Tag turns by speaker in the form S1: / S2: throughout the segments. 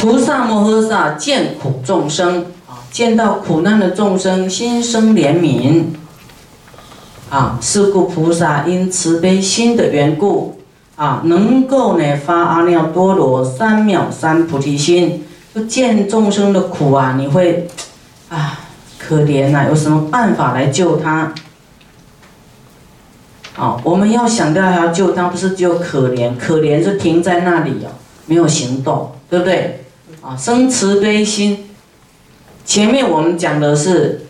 S1: 菩萨摩诃萨见苦众生啊，见到苦难的众生，心生怜悯啊。是故菩萨因慈悲心的缘故啊，能够呢发阿耨多罗三藐三菩提心，就见众生的苦啊，你会啊可怜呐，有什么办法来救他？啊，我们要想到要救他，不是只有可怜，可怜是停在那里哦，没有行动，对不对？啊，生慈悲心。前面我们讲的是，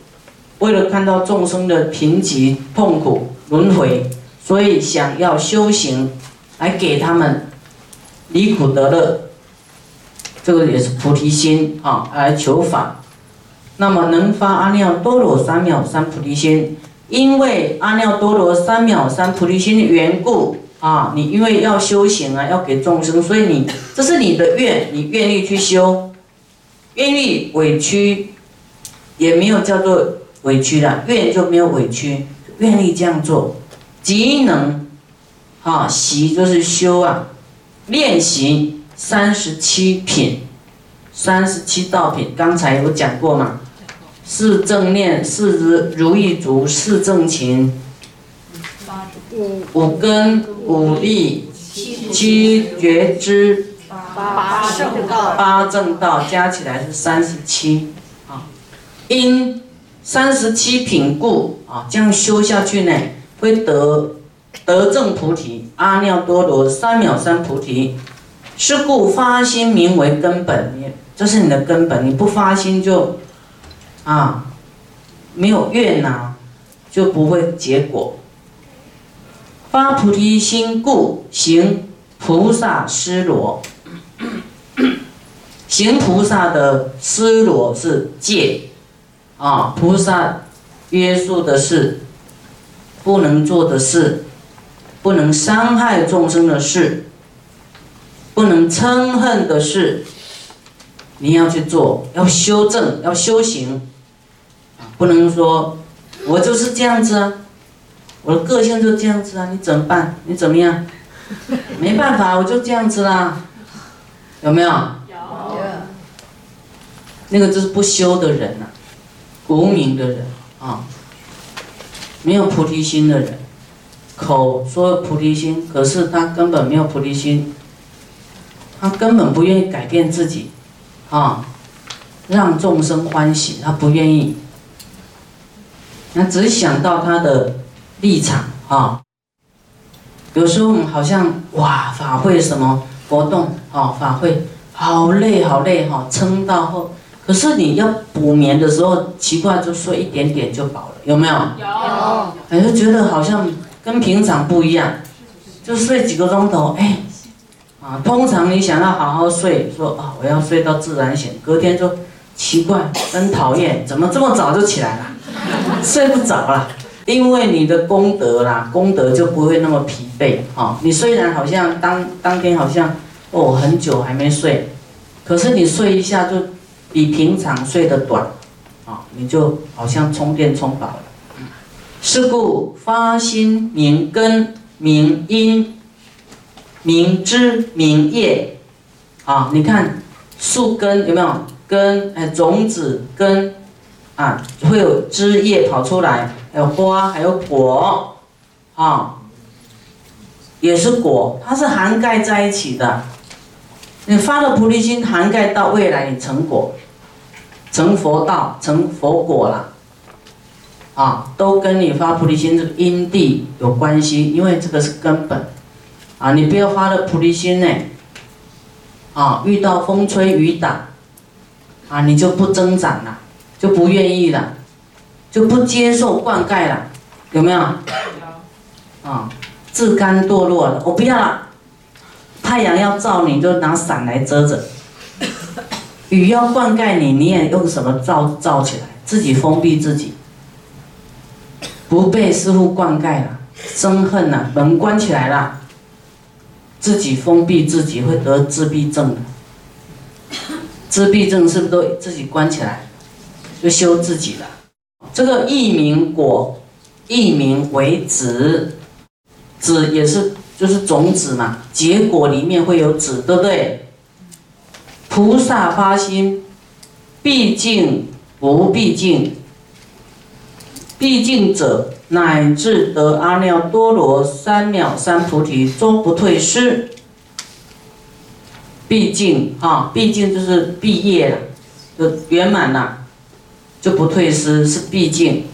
S1: 为了看到众生的贫瘠、痛苦、轮回，所以想要修行，来给他们离苦得乐。这个也是菩提心啊，来求法。那么能发阿耨多罗三藐三菩提心，因为阿耨多罗三藐三菩提心的缘故。啊，你因为要修行啊，要给众生，所以你这是你的愿，你愿意去修，愿意委屈，也没有叫做委屈的，愿就没有委屈，愿意这样做，即能，啊，习就是修啊，练习三十七品，三十七道品，刚才有讲过嘛，四正念，四如如意足，四正勤。五根、五力、七觉知、
S2: 八正道、
S1: 八正道加起来是三十七啊。因三十七品故啊，这样修下去呢，会得得正菩提，阿耨多罗三藐三菩提。是故发心名为根本，这是你的根本。你不发心就啊，没有愿呐，就不会结果。发菩提心故行菩萨施罗，行菩萨的施罗是戒，啊，菩萨约束的是不能做的事，不能伤害众生的事，不能嗔恨的事，你要去做，要修正，要修行，不能说我就是这样子啊。我的个性就这样子啊，你怎么办？你怎么样？没办法，我就这样子啦，有没有？
S2: 有。
S1: 那个就是不修的人呐，无名的人啊，没有菩提心的人，口说菩提心，可是他根本没有菩提心，他根本不愿意改变自己，啊，让众生欢喜，他不愿意，他只想到他的。立场啊，有时候我们好像哇，法会什么活动啊，法会好累好累哈，撑到后，可是你要补眠的时候，奇怪就睡一点点就饱了，有没有？
S2: 有。
S1: 哎，就觉得好像跟平常不一样，就睡几个钟头，哎，啊，通常你想要好好睡，说啊我要睡到自然醒，隔天就奇怪，真讨厌，怎么这么早就起来了，睡不着了。因为你的功德啦，功德就不会那么疲惫啊。你虽然好像当当天好像哦很久还没睡，可是你睡一下就比平常睡得短，啊，你就好像充电充饱了。是故发心明根明因明枝明叶，啊，你看树根有没有根？哎，种子根啊，会有枝叶跑出来。还有花，还有果，啊，也是果，它是涵盖在一起的。你发了菩提心，涵盖到未来你成果，成佛道，成佛果了，啊，都跟你发菩提心这个因地有关系，因为这个是根本，啊，你不要发了菩提心呢，啊，遇到风吹雨打，啊，你就不增长了，就不愿意了。就不接受灌溉了，有没有？啊，自甘堕落了，我不要了。太阳要照你，就拿伞来遮着；雨要灌溉你，你也用什么罩罩起来？自己封闭自己，不被师傅灌溉了，生恨了，门关起来了，自己封闭自己会得自闭症的。自闭症是不是都自己关起来，就修自己了？这个异名果，异名为子，子也是就是种子嘛，结果里面会有子，对不对？菩萨发心，毕竟不毕竟，毕竟者乃至得阿耨多罗三藐三菩提，终不退失。毕竟啊，毕竟就是毕业了，就圆满了，就不退失，是毕竟。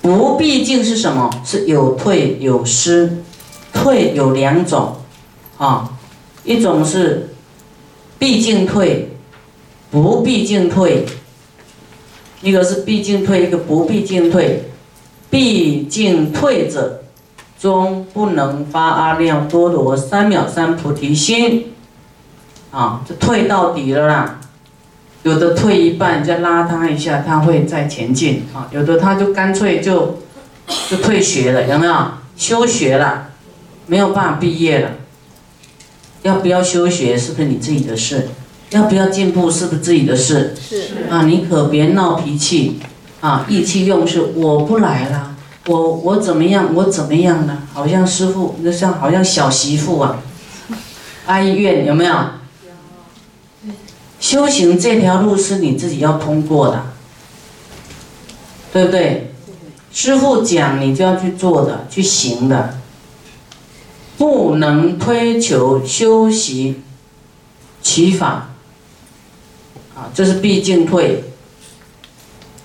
S1: 不毕竟是什么？是有退有失，退有两种，啊，一种是毕竟退，不毕竟退。一个是毕竟退，一个不毕竟退。毕竟退者，终不能发阿耨多罗三藐三菩提心，啊，就退到底了啦。有的退一半，再拉他一下，他会再前进啊。有的他就干脆就就退学了，有没有？休学了，没有办法毕业了。要不要休学，是不是你自己的事？要不要进步，是不是自己的事？
S2: 是
S1: 啊，你可别闹脾气啊，意气用事。我不来了，我我怎么样？我怎么样呢？好像师傅，那像好像小媳妇啊，哀怨有没有？修行这条路是你自己要通过的，对不对？师傅讲，你就要去做的，去行的，不能推求修习其法。啊，这是毕竟退，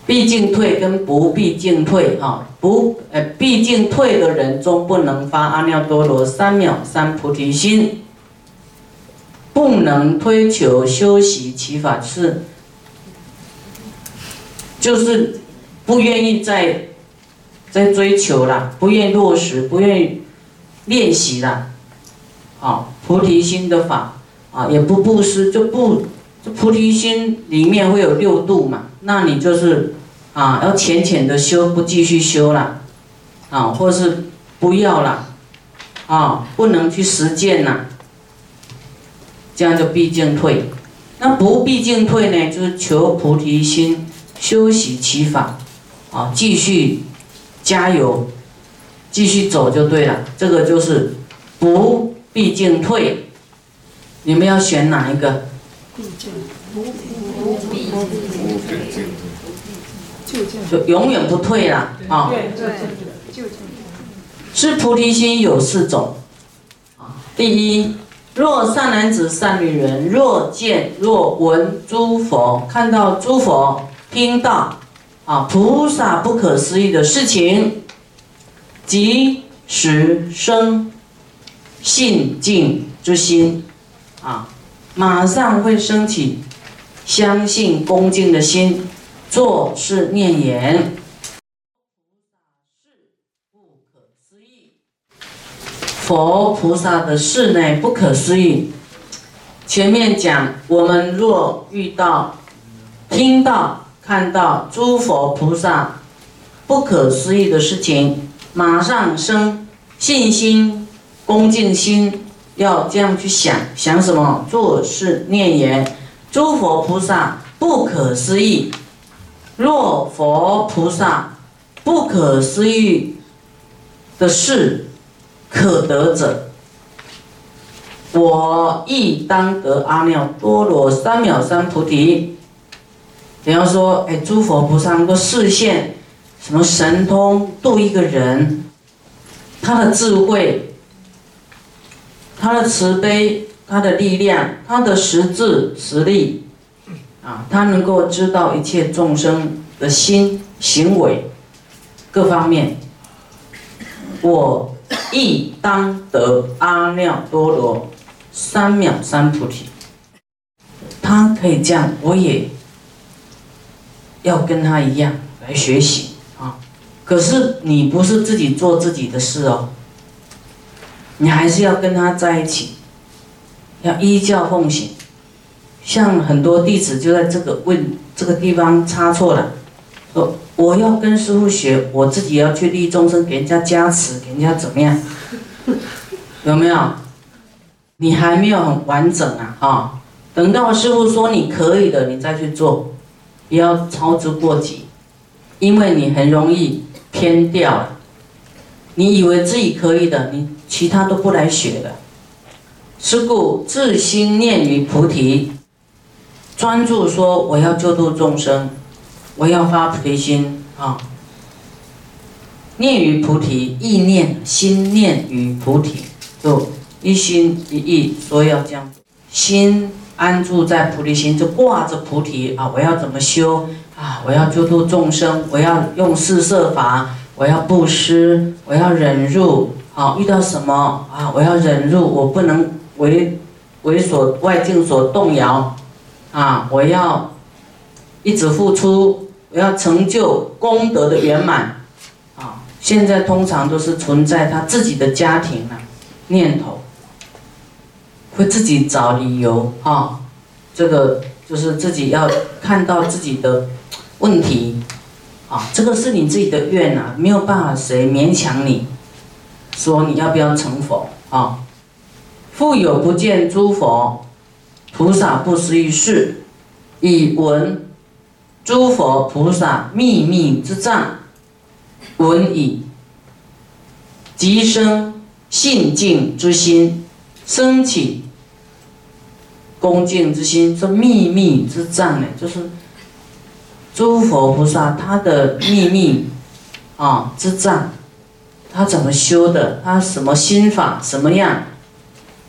S1: 毕竟退跟不必进退啊，不，呃，毕竟退的人终不能发阿耨多罗三藐三菩提心。不能推求修习其法是，就是不愿意再再追求了，不愿意落实，不愿意练习了，啊，菩提心的法啊，也不布施，就不，这菩提心里面会有六度嘛，那你就是啊，要浅浅的修，不继续修了，啊，或是不要了，啊，不能去实践了。这样就毕竟退，那不毕竟退呢？就是求菩提心，修习其法，啊，继续加油，继续走就对了。这个就是不毕竟退，你们要选哪一个？就永远不退了啊！是菩提心有四种，啊，第一。若善男子、善女人，若见、若闻诸佛，看到诸佛，听到啊菩萨不可思议的事情，即时生信敬之心，啊，马上会升起相信恭敬的心，做事念言。佛菩萨的事呢不可思议。前面讲，我们若遇到、听到、看到诸佛菩萨不可思议的事情，马上生信心、恭敬心，要这样去想，想什么？做事念言，诸佛菩萨不可思议。若佛菩萨不可思议的事。可得者，我亦当得阿耨多罗三藐三菩提。比方说，哎，诸佛菩萨能够示现什么神通度一个人，他的智慧，他的慈悲，他的力量，他的实质实力，啊，他能够知道一切众生的心行为各方面，我。亦当得阿耨多罗三藐三菩提。他可以这样，我也要跟他一样来学习啊！可是你不是自己做自己的事哦，你还是要跟他在一起，要依教奉行。像很多弟子就在这个问这个地方差错了，说。我要跟师傅学，我自己要去利众生，给人家加持，给人家怎么样？有没有？你还没有很完整啊！啊，等到师傅说你可以的，你再去做，不要操之过急，因为你很容易偏掉了。你以为自己可以的，你其他都不来学的。是故自心念于菩提，专注说我要救度众生，我要发菩提心啊，念于菩提，意念心念于菩提，就一心一意说要这样，心安住在菩提心，就挂着菩提啊，我要怎么修啊？我要救度众生，我要用四摄法，我要布施，我要忍辱，好遇到什么啊？我要忍辱，我不能为为所外境所动摇。啊！我要一直付出，我要成就功德的圆满。啊！现在通常都是存在他自己的家庭啊，念头会自己找理由啊。这个就是自己要看到自己的问题啊。这个是你自己的愿啊，没有办法谁勉强你，说你要不要成佛啊？复有不见诸佛。菩萨不思议事，以闻诸佛菩萨秘密之藏，闻已，即生信敬之心，升起恭敬之心。这秘密之藏呢，就是诸佛菩萨他的秘密啊之藏，他怎么修的？他什么心法？什么样？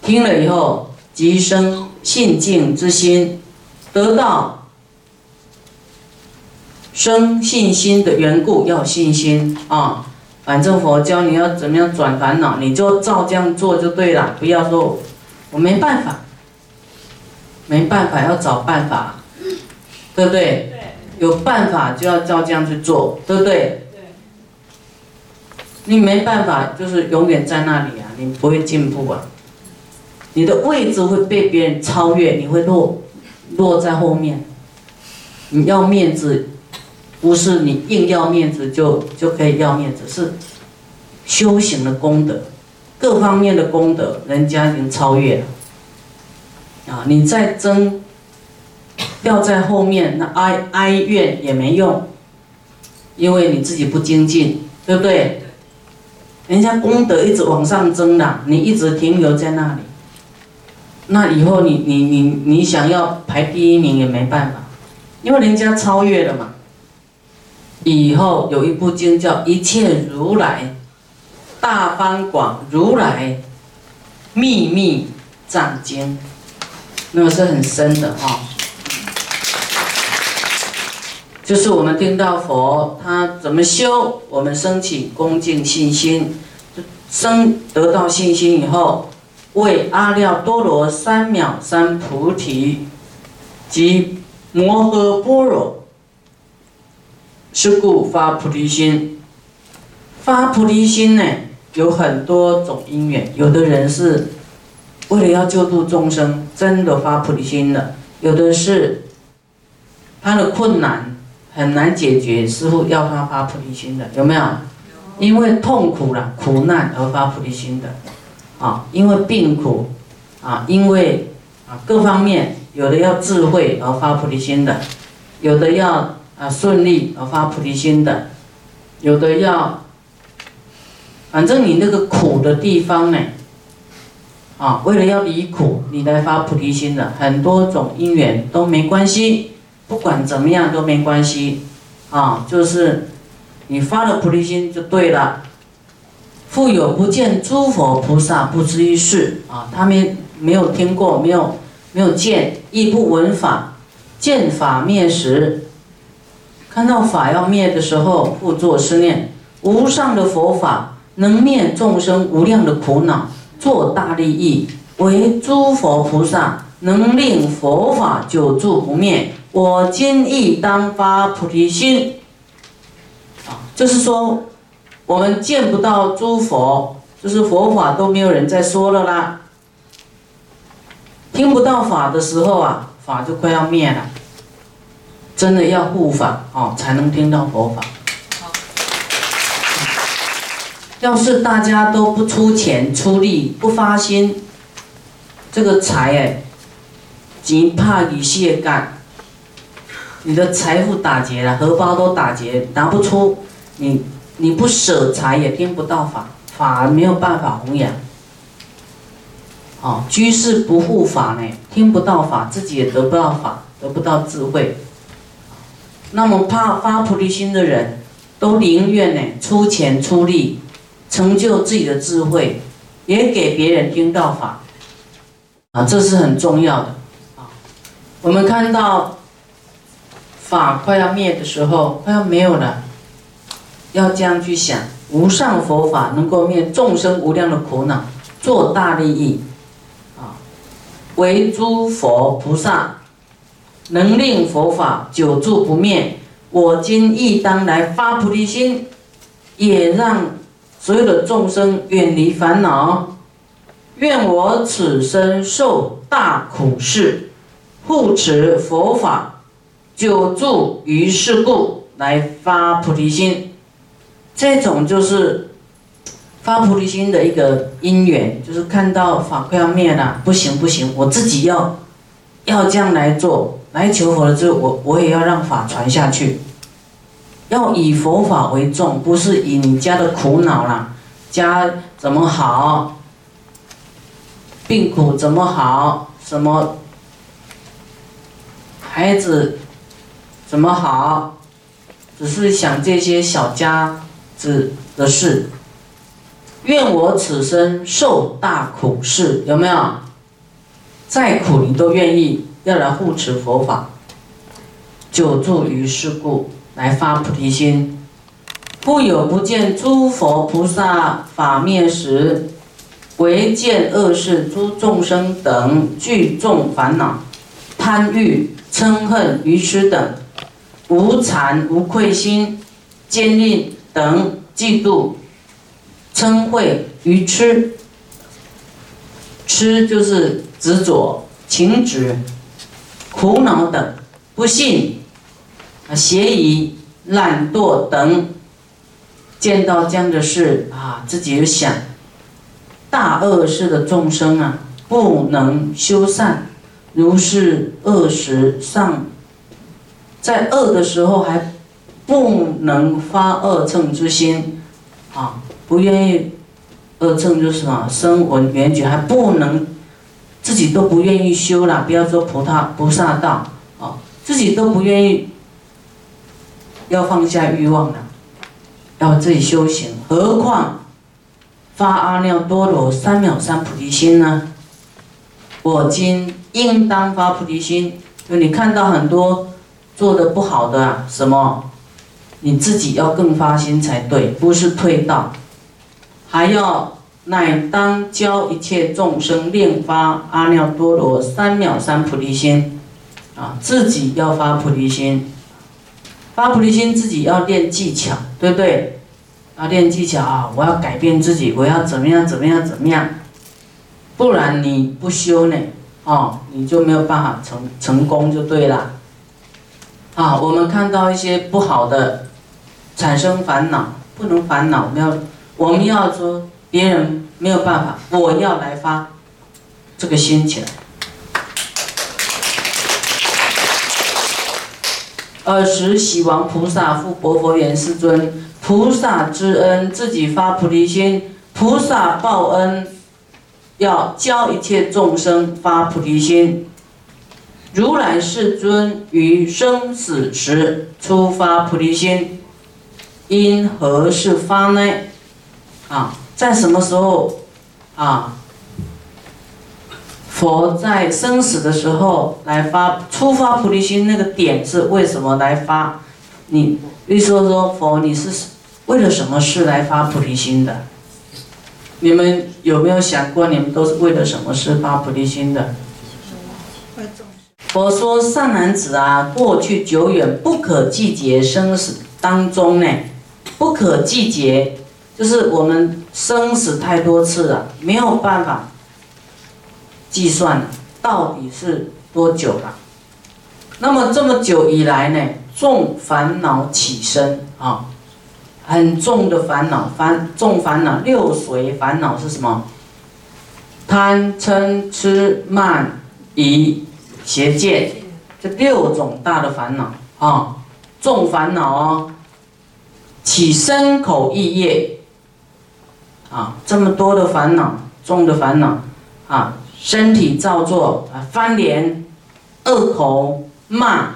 S1: 听了以后，即生。信敬之心，得到生信心的缘故，要信心啊！反正佛教你要怎么样转烦恼，你就照这样做就对了。不要说我没办法，没办法要找办法，对不对？有办法就要照这样去做，对不对？你没办法，就是永远在那里啊，你不会进步啊。你的位置会被别人超越，你会落落在后面。你要面子，不是你硬要面子就就可以要面子，是修行的功德，各方面的功德，人家已经超越了。啊，你再争，掉在后面，那哀哀怨也没用，因为你自己不精进，对不对？人家功德一直往上增的，你一直停留在那里。那以后你你你你想要排第一名也没办法，因为人家超越了嘛。以后有一部经叫《一切如来大方广如来秘密藏经》，那个是很深的哈。就是我们听到佛他怎么修，我们升起恭敬信心，生得到信心以后。为阿耨多罗三藐三菩提及摩诃般若，是故发菩提心。发菩提心呢，有很多种因缘。有的人是为了要救度众生，真的发菩提心的；有的是他的困难很难解决，师傅要他发菩提心的，有没有？因为痛苦了、苦难而发菩提心的。啊，因为病苦，啊，因为啊各方面，有的要智慧而发菩提心的，有的要啊顺利而发菩提心的，有的要，反正你那个苦的地方呢，啊，为了要离苦，你来发菩提心的，很多种因缘都没关系，不管怎么样都没关系，啊，就是你发了菩提心就对了。复有不见诸佛菩萨不知一事啊，他们没有听过，没有没有见，亦不闻法。见法灭时，看到法要灭的时候，复作思念：无上的佛法能灭众生无量的苦恼，做大利益。为诸佛菩萨能令佛法久住不灭，我今亦当发菩提心。啊，就是说。我们见不到诸佛，就是佛法都没有人在说了啦。听不到法的时候啊，法就快要灭了。真的要护法哦，才能听到佛法。要是大家都不出钱出力，不发心，这个财哎，仅怕你泄干，你的财富打劫了，荷包都打劫，拿不出你。你不舍财也听不到法，法没有办法弘扬。哦，居士不护法呢，听不到法，自己也得不到法，得不到智慧。那么怕发菩提心的人，都宁愿呢出钱出力，成就自己的智慧，也给别人听到法，啊，这是很重要的啊。我们看到法快要灭的时候，快要没有了，要这样去想：无上佛法能够灭众生无量的苦恼，做大利益，啊，为诸佛菩萨。能令佛法久住不灭，我今亦当来发菩提心，也让所有的众生远离烦恼。愿我此生受大苦事，护持佛法久住于世故，来发菩提心。这种就是发菩提心的一个因缘，就是看到法快要灭了，不行不行，我自己要要这样来做。来求佛了之后，我我也要让法传下去，要以佛法为重，不是以你家的苦恼啦，家怎么好，病苦怎么好，什么孩子怎么好，只是想这些小家子的事。愿我此生受大苦事，有没有？再苦你都愿意。要来护持佛法，久住于世故，来发菩提心。故有不见诸佛菩萨法灭时，唯见恶世诸众生等具众烦恼、贪欲、嗔恨、愚痴等，无惭无愧心、坚定等嫉妒、嗔恚、愚痴。痴就是执着、情执。苦恼等不信啊，邪疑、懒惰等，见到这样的事啊，自己就想，大恶世的众生啊，不能修善，如是恶时上，在恶的时候还不能发恶乘之心啊，不愿意恶乘就是什么声闻缘觉，还不能。自己都不愿意修了，不要说菩萨菩萨道啊，自己都不愿意，要放下欲望了，要自己修行，何况发阿耨多罗三藐三菩提心呢？我今应当发菩提心，就你看到很多做的不好的什么，你自己要更发心才对，不是退道，还要。乃当教一切众生念发阿耨多罗三藐三菩提心，啊，自己要发菩提心，发菩提心自己要练技巧，对不对？要练技巧啊！我要改变自己，我要怎么样怎么样怎么样？不然你不修呢，哦，你就没有办法成成功就对了。啊，我们看到一些不好的，产生烦恼，不能烦恼，我们要我们要说。别人没有办法，我要来发这个心起来。尔时，喜王菩萨复薄佛言：“世尊，菩萨之恩，自己发菩提心；菩萨报恩，要教一切众生发菩提心。如来世尊于生死时初发菩提心，因何事发呢？”啊。在什么时候，啊？佛在生死的时候来发出发菩提心，那个点是为什么来发？你意思说佛你是为了什么事来发菩提心的？你们有没有想过，你们都是为了什么事发菩提心的？佛说善男子啊，过去久远不可计劫生死当中呢，不可计劫。就是我们生死太多次了，没有办法计算到底是多久了。那么这么久以来呢，重烦恼起身啊，很重的烦恼，烦重烦恼，六随烦恼是什么？贪嗔痴慢疑邪见，这六种大的烦恼啊，重烦恼哦，起身口意业。啊，这么多的烦恼，重的烦恼，啊，身体造作啊，翻脸，恶口，骂啊，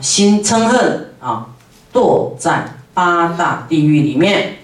S1: 心嗔恨啊，堕在八大地狱里面。